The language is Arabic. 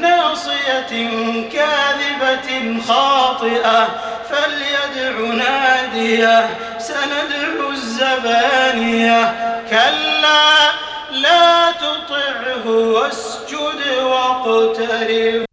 ناصية كاذبة خاطئة فليدع نادية سندع الزبانية. كلا لا تطعه واسجد واقترب.